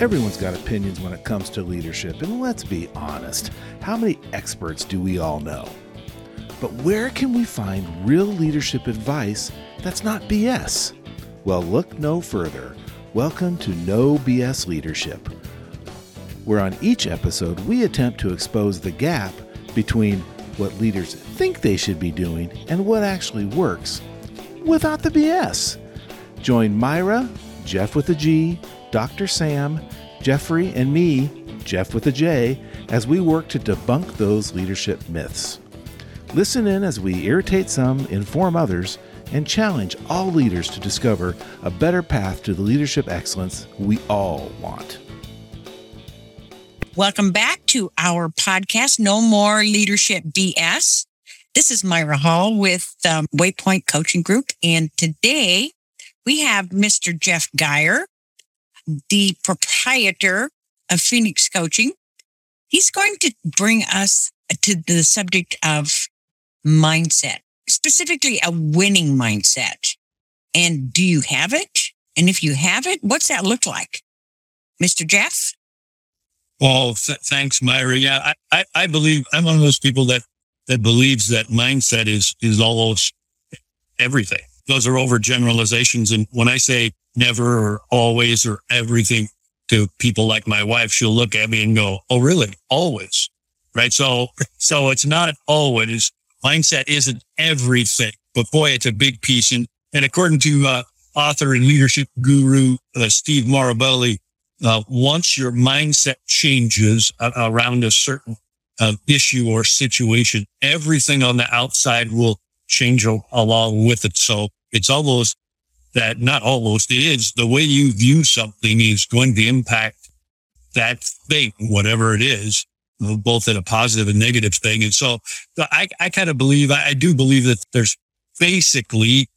Everyone's got opinions when it comes to leadership, and let's be honest, how many experts do we all know? But where can we find real leadership advice that's not BS? Well, look no further. Welcome to No BS Leadership, where on each episode we attempt to expose the gap between what leaders think they should be doing and what actually works without the BS. Join Myra, Jeff with a G, Dr. Sam, Jeffrey, and me, Jeff with a J, as we work to debunk those leadership myths. Listen in as we irritate some, inform others, and challenge all leaders to discover a better path to the leadership excellence we all want. Welcome back to our podcast, No More Leadership BS. This is Myra Hall with um, Waypoint Coaching Group. And today we have Mr. Jeff Geyer, the proprietor of Phoenix Coaching. He's going to bring us to the subject of mindset, specifically a winning mindset. And do you have it? And if you have it, what's that look like? Mr. Jeff? Well, th- thanks, Myra. Yeah, I, I, I, believe I'm one of those people that, that believes that mindset is, is almost everything. Those are overgeneralizations. And when I say never or always or everything to people like my wife, she'll look at me and go, Oh, really? Always. Right. So, so it's not always mindset isn't everything, but boy, it's a big piece. And, and according to, uh, author and leadership guru, uh, Steve Maraboli, uh, once your mindset changes around a certain uh, issue or situation, everything on the outside will change along with it. So it's almost that not almost it is the way you view something is going to impact that thing, whatever it is, both in a positive and negative thing. And so I, I kind of believe, I do believe that there's basically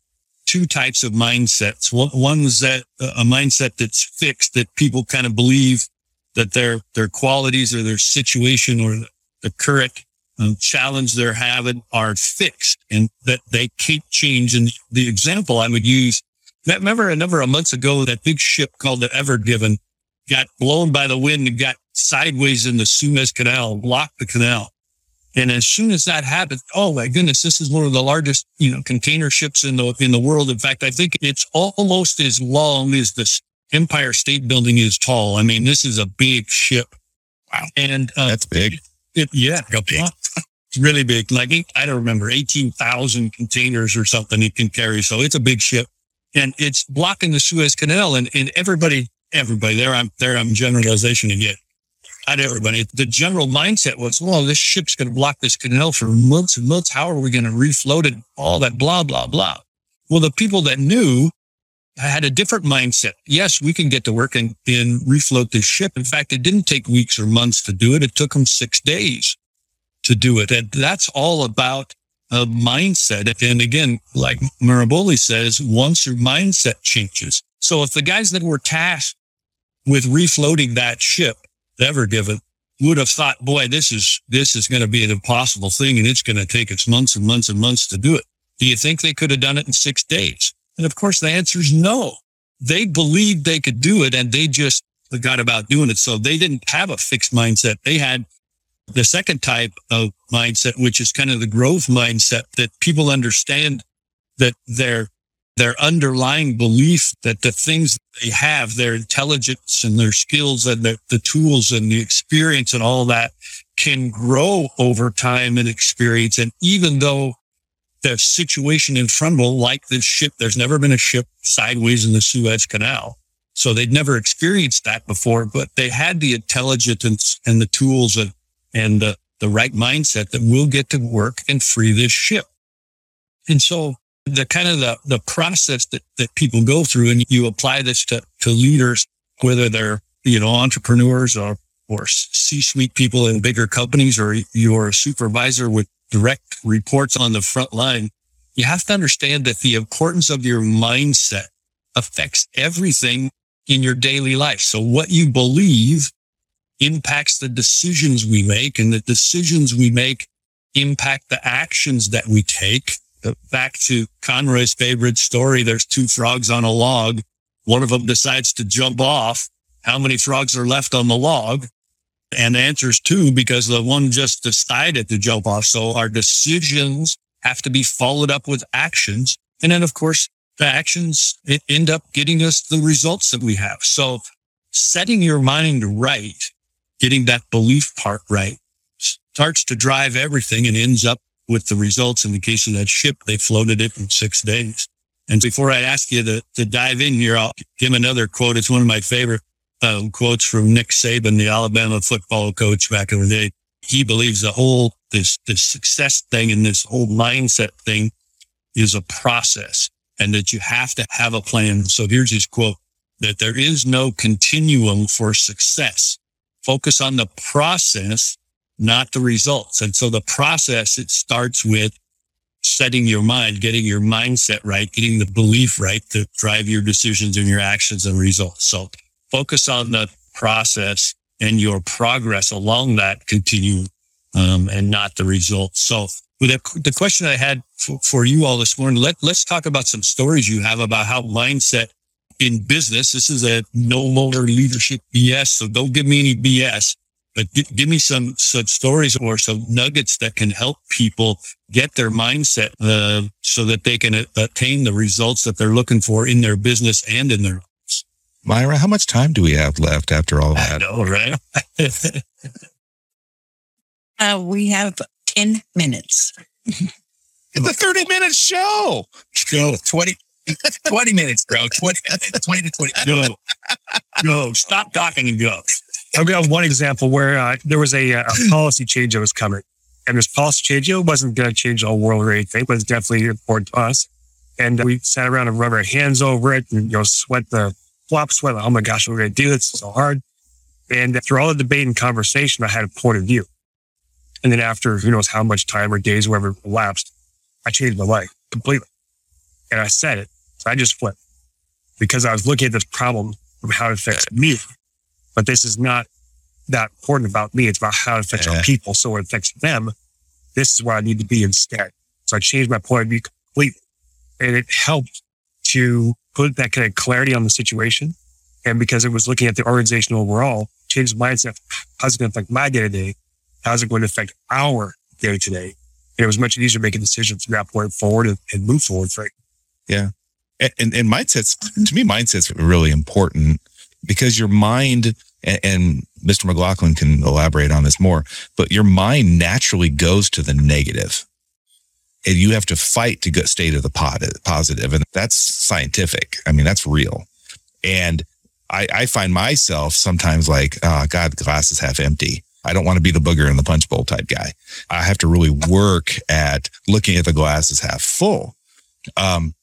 two types of mindsets. One is that a mindset that's fixed that people kind of believe that their, their qualities or their situation or the current um, challenge they're having are fixed and that they can't change. And the example I would use, that remember a number of months ago, that big ship called the Ever Given got blown by the wind and got sideways in the Suez Canal, blocked the canal. And as soon as that happened, oh my goodness, this is one of the largest, you know, container ships in the, in the world. In fact, I think it's almost as long as the Empire State Building is tall. I mean, this is a big ship. Wow. And uh, that's big. It, yeah. It's really big. Like, I don't remember, 18,000 containers or something it can carry. So it's a big ship and it's blocking the Suez Canal and, and everybody, everybody there, I'm there, I'm generalization again not everybody. The general mindset was, well, this ship's going to block this canal for months and months. How are we going to refloat it? All that blah, blah, blah. Well, the people that knew had a different mindset. Yes, we can get to work and, and refloat this ship. In fact, it didn't take weeks or months to do it. It took them six days to do it. And that's all about a mindset. And again, like Maraboli says, once your mindset changes. So if the guys that were tasked with refloating that ship ever given would have thought, boy, this is, this is going to be an impossible thing and it's going to take us months and months and months to do it. Do you think they could have done it in six days? And of course, the answer is no. They believed they could do it and they just forgot about doing it. So they didn't have a fixed mindset. They had the second type of mindset, which is kind of the growth mindset that people understand that they're their underlying belief that the things they have, their intelligence and their skills and the, the tools and the experience and all that can grow over time and experience. And even though the situation in front of them, like this ship, there's never been a ship sideways in the Suez Canal. So they'd never experienced that before, but they had the intelligence and the tools and, and the, the right mindset that we'll get to work and free this ship. And so the kind of the, the process that, that people go through and you apply this to, to leaders, whether they're, you know, entrepreneurs or, or C-suite people in bigger companies or you're a supervisor with direct reports on the front line. You have to understand that the importance of your mindset affects everything in your daily life. So what you believe impacts the decisions we make and the decisions we make impact the actions that we take Uh, back to Conroy's favorite story. There's two frogs on a log. One of them decides to jump off. How many frogs are left on the log? And the answer is two because the one just decided to jump off. So our decisions have to be followed up with actions. And then, of course, the actions end up getting us the results that we have. So setting your mind right, getting that belief part right starts to drive everything and ends up with the results. In the case of that ship, they floated it in six days. And before I ask you to, to dive in here, I'll give another quote. It's one of my favorite um, quotes from Nick Saban, the Alabama football coach back in the day. He believes the whole, this, this success thing and this whole mindset thing is a process and that you have to have a plan. So here's his quote that there is no continuum for success. Focus on the process, not the results. And so the process, it starts with setting your mind, getting your mindset right, getting the belief right to drive your decisions and your actions and results. So focus on the process and your progress along that continuum um, and not the results. So the, the question I had for, for you all this morning, let, let's talk about some stories you have about how mindset in business, this is a no longer leadership BS. So don't give me any BS, but g- give me some such stories or some nuggets that can help people get their mindset uh, so that they can attain the results that they're looking for in their business and in their lives. Myra, how much time do we have left after all that? I know, right? uh, we have 10 minutes. It's a 30 minute show. Go. 20, 20 minutes, bro. 20, 20 to 20. Go. Go. Stop talking and go. I'll give one example where uh, there was a, a, policy change that was coming. And this policy change, it wasn't going to change the whole world or anything, but it's definitely important to us. And we sat around and rubbed our hands over it and, you know, sweat the flop sweat. Like, oh my gosh, we're going to do this. So hard. And through all the debate and conversation, I had a point of view. And then after who knows how much time or days, whatever elapsed, I changed my life completely. And I said it. So I just flipped because I was looking at this problem of how it affects me. But this is not that important about me. It's about how it affects yeah. people. So it affects them. This is where I need to be instead. So I changed my point of view completely. And it helped to put that kind of clarity on the situation. And because it was looking at the organization overall, changed mindset. How's it going to affect my day to day? How's it going to affect our day to day? And it was much easier to make a decision from that point forward and, and move forward. Right? Yeah. And, and mindsets, to me, mindsets are really important because your mind, and, and Mr. McLaughlin can elaborate on this more, but your mind naturally goes to the negative and you have to fight to get stay to the positive. And that's scientific. I mean, that's real. And I, I find myself sometimes like, oh, God, the glass is half empty. I don't want to be the booger in the punch bowl type guy. I have to really work at looking at the glass as half full. Um,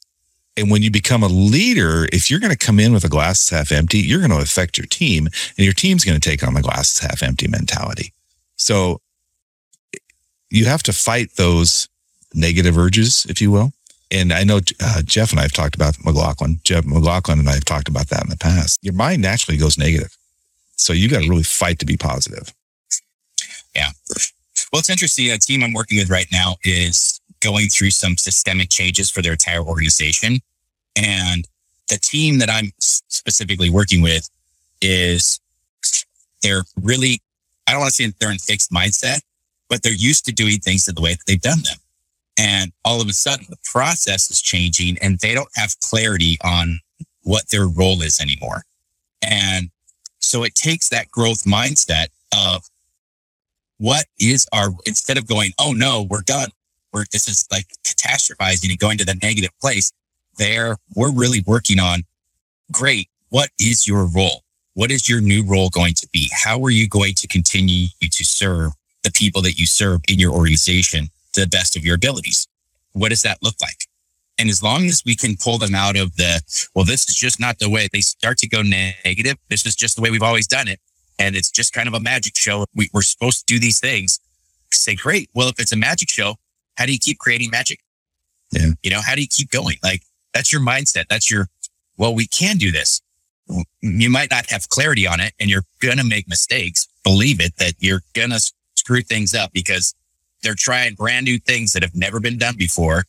and when you become a leader, if you're going to come in with a glass half empty, you're going to affect your team and your team's going to take on the glass half empty mentality. So you have to fight those negative urges, if you will. And I know uh, Jeff and I have talked about McLaughlin. Jeff McLaughlin and I have talked about that in the past. Your mind naturally goes negative. So you got to really fight to be positive. Yeah. Well, it's interesting. A team I'm working with right now is going through some systemic changes for their entire organization. And the team that I'm specifically working with is they're really, I don't want to say they're in fixed mindset, but they're used to doing things the way that they've done them. And all of a sudden the process is changing and they don't have clarity on what their role is anymore. And so it takes that growth mindset of what is our, instead of going, oh no, we're done. We're, this is like catastrophizing and going to the negative place there. We're really working on great. What is your role? What is your new role going to be? How are you going to continue to serve the people that you serve in your organization to the best of your abilities? What does that look like? And as long as we can pull them out of the, well, this is just not the way they start to go negative. This is just the way we've always done it and it's just kind of a magic show. We, we're supposed to do these things. Say, great. Well, if it's a magic show, how do you keep creating magic? Yeah. You know, how do you keep going? Like that's your mindset. That's your, well, we can do this. You might not have clarity on it and you're going to make mistakes. Believe it that you're going to screw things up because they're trying brand new things that have never been done before.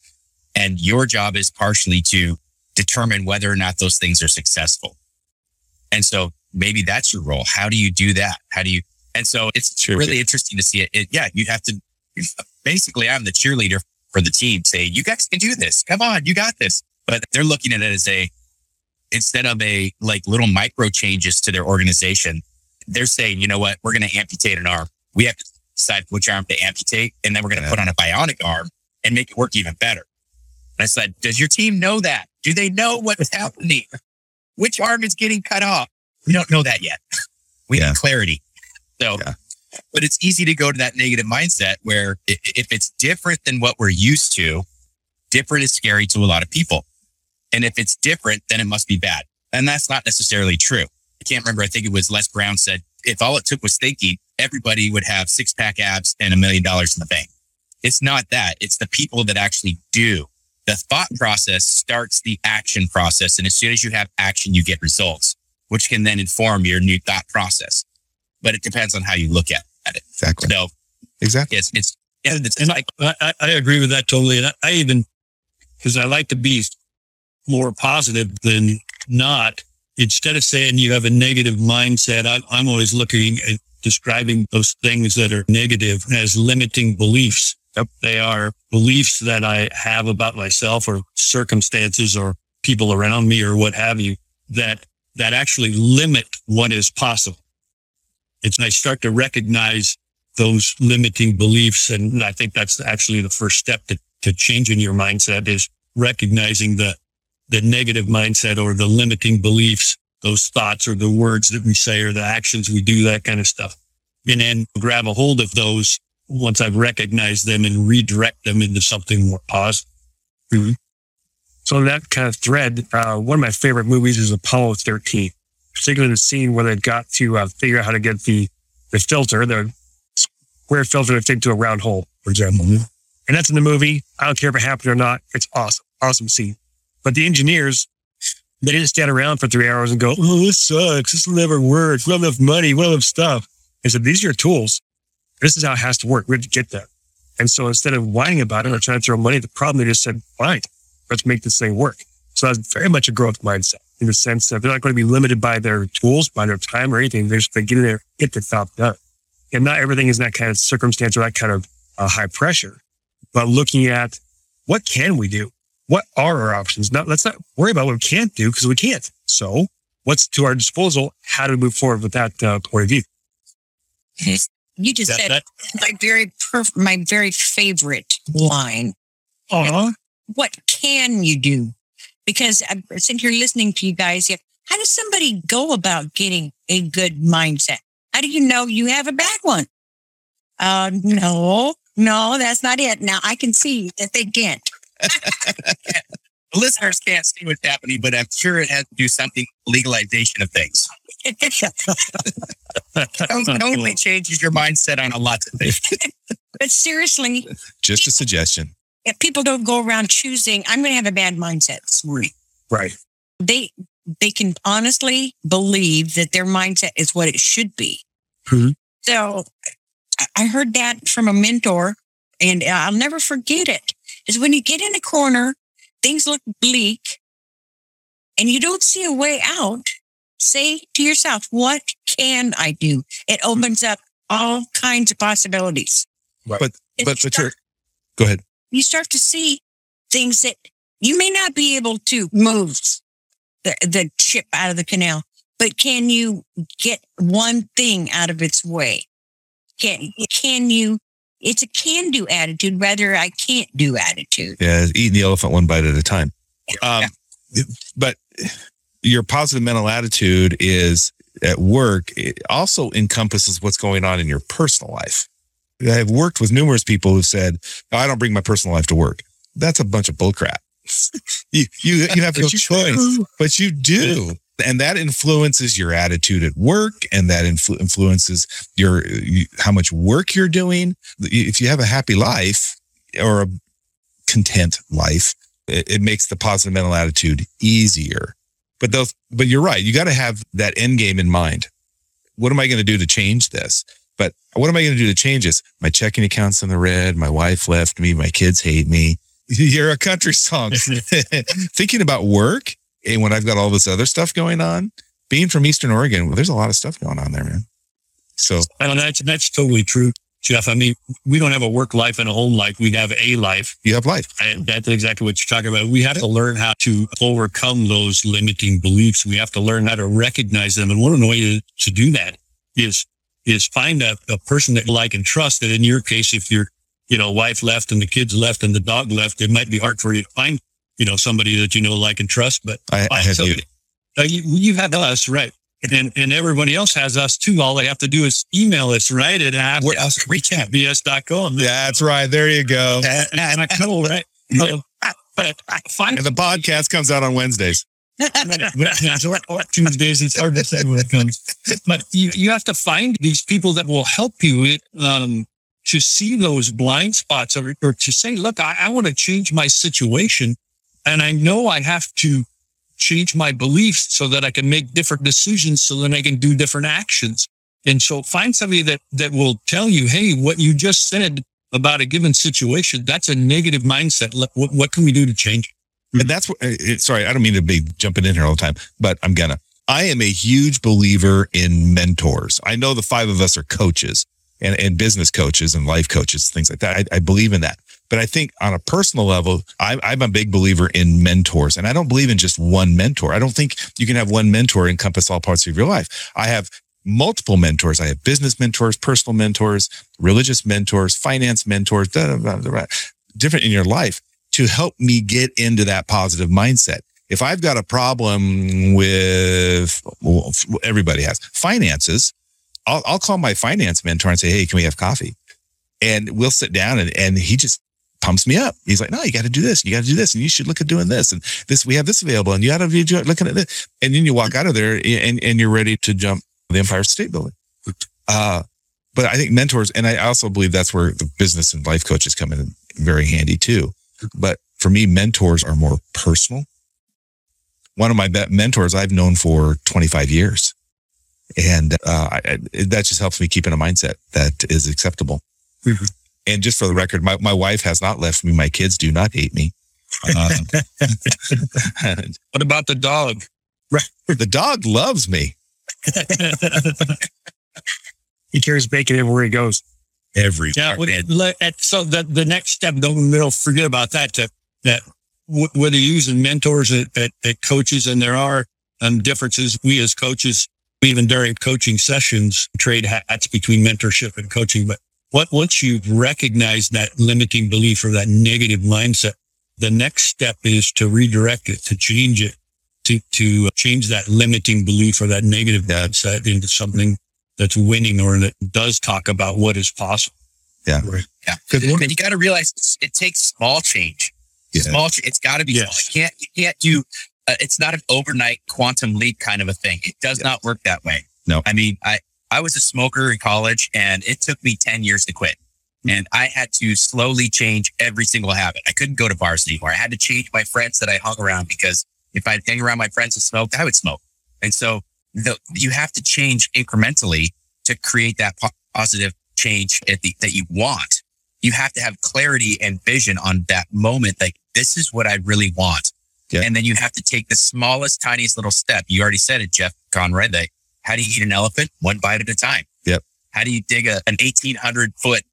And your job is partially to determine whether or not those things are successful. And so maybe that's your role. How do you do that? How do you, and so it's Sure. really interesting to see it. it. Yeah. You have to basically, I'm the cheerleader for the team say, you guys can do this. Come on. You got this. But they're looking at it as a, instead of a like little micro changes to their organization, they're saying, you know what? We're going to amputate an arm. We have to decide which arm to amputate. And then we're going to Yeah. put on a bionic arm and make it work even better. And I said, does your team know that? Do they know what's happening? Which arm is getting cut off? We don't know that yet. We Yeah. need clarity. So, Yeah. But it's easy to go to that negative mindset where if it's different than what we're used to, different is scary to a lot of people. And if it's different, then it must be bad. And that's not necessarily true. I can't remember. I think it was Les Brown said, if all it took was thinking, everybody would have six pack abs and a million dollars in the bank. It's not that. It's the people that actually do. The thought process starts the action process. And as soon as you have action, you get results, which can then inform your new thought process. But it depends on how you look at, at it. Exactly. So Exactly. it's, it's, yeah, it's, And like, I, I, I agree with that totally. And I, I even, because I like to be more positive than not, instead of saying you have a negative mindset, I, I'm always looking at describing those things that are negative as limiting beliefs. Yep. They are beliefs that I have about myself or circumstances or people around me or what have you that, that actually limit what is possible. It's, I start to recognize those limiting beliefs. And I think that's actually the first step to, to changing your mindset is recognizing the, the negative mindset or the limiting beliefs, those thoughts or the words that we say or the actions we do, that kind of stuff. And then grab a hold of those once I've recognized them and redirect them into something more positive. So that kind of thread, uh, one of my favorite movies is Apollo 13, particularly the scene where they got to uh, figure out how to get the, the filter, the square filter to fit into a round hole, for example. And that's in the movie. I don't care if it happened or not. It's awesome. Awesome scene. But the engineers, they didn't stand around for three hours and go, oh, this sucks. This will never work. We don't have enough money. We don't have enough stuff. They said, these are your tools. This is how it has to work. We have to get that. And so instead of whining about it or trying to throw money at the problem, they just said, fine, let's make this thing work. So that's very much a growth mindset in the sense that they're not going to be limited by their tools, by their time or anything. They're just going to get in there, get the job done. And not everything is in that kind of circumstance or that kind of uh, high pressure, but looking at what can we do? What are our options? Not, let's not worry about what we can't do because we can't. So what's to our disposal? How do we move forward with that uh, point of view? You just That, said that, my very perf- my very favorite line. Uh-huh. What can you do? Because I'm sitting here listening to you guys. Yeah, how does somebody go about getting a good mindset? How do you know you have a bad one? Uh, no, no, that's not it. Now I can see that they can't. listeners can't see what's happening, but I'm sure it has to do something legalization of things. It only changes your mindset on a lot of things. but seriously, Just a suggestion. If people don't go around choosing, I'm going to have a bad mindset this morning. Right. They they can honestly believe that their mindset is what it should be. Mhm. So I- I heard that from a mentor, and I'll never forget it. Is when you get in a corner, things look bleak, and you don't see a way out. Say to yourself, "What can I do?" It opens up all kinds of possibilities. But And but you but start- go ahead. You start to see things that you may not be able to move the, the ship out of the canal, but can you get one thing out of its way? Can, can you, it's a can do attitude rather I can't do attitude. Yeah, eating the elephant one bite at a time. Um, but your positive mental attitude is at work. It also encompasses what's going on in your personal life. I've worked with numerous people who've said, "Oh, "I don't bring my personal life to work." That's a bunch of bullcrap. you you you have no choice, but you do, and that influences your attitude at work, and that influ- influences your you, how much work you're doing. If you have a happy life or a content life, it, it makes the positive mental attitude easier. But those, but you're right. You got to have that end game in mind. What am I going to do to change this? But what am I going to do to change this? My checking account's in the red. My wife left me. My kids hate me. You're a country song. Thinking about work and when I've got all this other stuff going on, being from Eastern Oregon, well, there's a lot of stuff going on there, man. So And that's, that's totally true, Jeff. I mean, we don't have a work life and a home life. We have a life. you have life. And that's exactly what you're talking about. We have to learn how to overcome those limiting beliefs. We have to learn how to recognize them. And one of the ways to do that is, is find a, a person that you like and trust. That in your case, if your, you know, wife left and the kids left and the dog left, it might be hard for you to find, you know, somebody that you know, like and trust. But I, I find have you. Uh, you, you have us, right? And, and everybody else has us too. All they have to do is email us, right? At ask Where else? Reach out. bs.com. That's right. There you go. And, and I know, right? Uh, but I find And the podcast comes out on Wednesdays. Tuesdays to say when it comes. But you, you have to find these people that will help you um, to see those blind spots or, or to say, look, I, I want to change my situation. And I know I have to change my beliefs so that I can make different decisions so that I can do different actions. And so find somebody that, that will tell you, Hey, what you just said about a given situation, that's a negative mindset. What, what can we do to change? And that's what, uh, sorry, I don't mean to be jumping in here all the time, but I'm gonna. I am a huge believer in mentors. I know the five of us are coaches and, and business coaches and life coaches, things like that. I, I believe in that. But I think on a personal level, I, I'm a big believer in mentors. And I don't believe in just one mentor. I don't think you can have one mentor encompass all parts of your life. I have multiple mentors. I have business mentors, personal mentors, religious mentors, finance mentors, da, da, da, different in your life to help me get into that positive mindset. If I've got a problem with well, everybody has finances, I'll, I'll call my finance mentor and say, Hey, can we have coffee? And we'll sit down and, and he just pumps me up. He's like, no, you got to do this. You got to do this. And you should look at doing this. And this, we have this available and you got to be looking at this. And then you walk out of there and, and you're ready to jump the Empire State Building. Uh, but I think mentors, and I also believe that's where the business and life coaches come in very handy too. But for me, mentors are more personal. One of my mentors I've known for 25 years. And uh, I, I- that just helps me keep in a mindset that is acceptable. Mhm. And just for the record, my, my wife has not left me. My kids do not hate me. Uh, What about the dog? the dog loves me He carries bacon everywhere he goes. Every Yeah. well, let- at- So the, the next step, don't, don't forget about that, to, that w- whether you're using mentors at, at, at coaches and there are um, differences, we as coaches, even during coaching sessions, trade hats between mentorship and coaching. But what, once you've recognized that limiting belief or that negative mindset, the next step is to redirect it, to change it, to, to change that limiting belief or that negative mindset into something that's winning or that does talk about what is possible. Yeah. yeah. And you got to realize it's- it takes small change. Yeah. Small. ch- It's got to be Yes. small. You can't. You can't do. Uh, it's not an overnight quantum leap kind of a thing. It does not work that way. No. I mean, I I was a smoker in college, and it took me ten years to quit. And I had to slowly change every single habit. I couldn't go to bars anymore. I had to change my friends that I hung around because if I hang around my friends who smoked, I would smoke. And so the, you have to change incrementally to create that po- positive change at the, that you want. You have to have clarity and vision on that moment. Like this is what I really want. Yeah. And then you have to take the smallest, tiniest little step. You already said it, Jeff Conrad. That how do you eat an elephant? One bite at a time. Yep. How do you dig a, an 1800 foot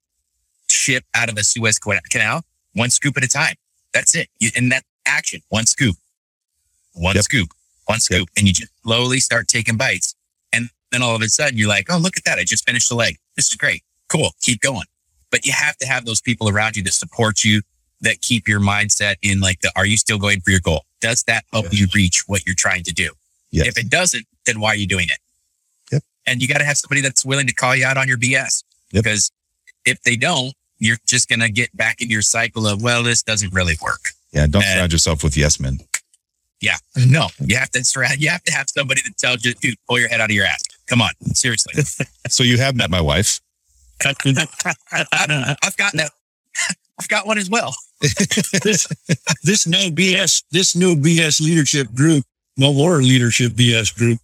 ship out of the Suez Canal? One scoop at a time. That's it. You, and that action, one scoop, one Yep. scoop, one scoop. And you just slowly start taking bites. And then all of a sudden you're like, oh, look at that. I just finished the leg. This is great. Cool. Keep going. But you have to have those people around you that support you, that keep your mindset in like the, are you still going for your goal? Does that help you reach what you're trying to do? Yes. If it doesn't, then why are you doing it? Yep. And you got to have somebody that's willing to call you out on your BS Yep. because if they don't, you're just going to get back into your cycle of, well, this doesn't really work. Yeah, don't And- surround yourself with yes men. Yeah. No, you have to surround, you have to have somebody that tells you, dude, pull your head out of your ass. Come on. Seriously. So you have met my wife. I've got that. I've got one as well. this this no BS this no BS leadership group, no more leadership BS group,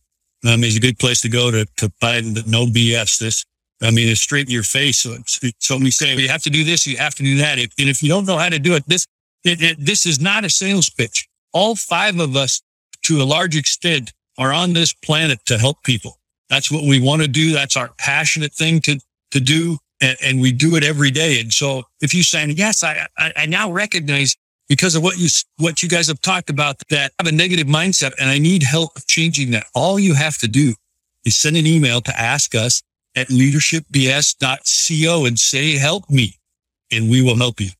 um, is a good place to go to to find the no BS. This, I mean, it's straight in your face. So, it's, so we say you have to do this, you have to do that, if, and if you don't know how to do it, this It, it, this is not a sales pitch. All five of us, to a large extent, are on this planet to help people. That's what we want to do. That's our passionate thing to, to do. And, and we do it every day. And so if you say, yes, I, I, I now recognize because of what you, what you guys have talked about that I have a negative mindset and I need help changing that. All you have to do is send an email to ask us at leadershipbs.co and say, help me and we will help you.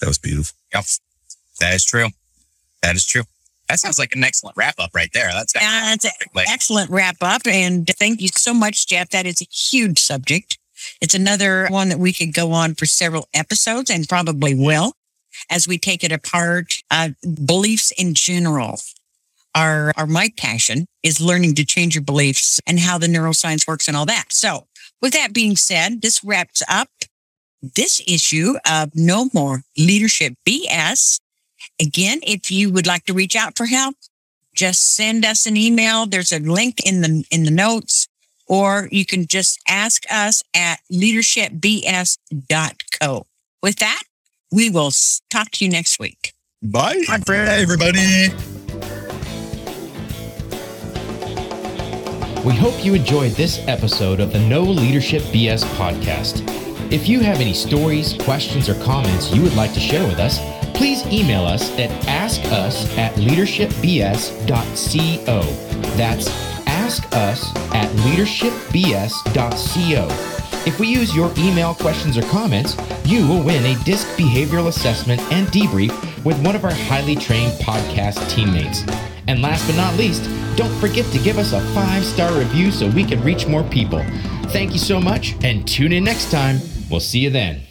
That was beautiful. Yep. That is true. That is true. That sounds like an excellent wrap up right there. That's, That's an excellent wrap up. And thank you so much, Jeff. That is a huge subject. It's another one that we could go on for several episodes and probably will as we take it apart. Uh, beliefs in general are, are my passion is learning to change your beliefs and how the neuroscience works and all that. So with that being said, this wraps up this issue of No More Leadership BS. Again, if you would like to reach out for help, just send us an email. There's a link in the, in the notes, or you can just ask us at leadershipbs.co. With that, we will talk to you next week. Bye. Bye, everybody. We hope you enjoyed this episode of the No Leadership BS podcast. If you have any stories, questions, or comments you would like to share with us, please email us at askus at leadershipbs.co. That's askus at leadershipbs.co. If we use your email questions or comments, you will win a DISC behavioral assessment and debrief with one of our highly trained podcast teammates. And last but not least, don't forget to give us a five star review so we can reach more people. Thank you so much and tune in next time. We'll see you then.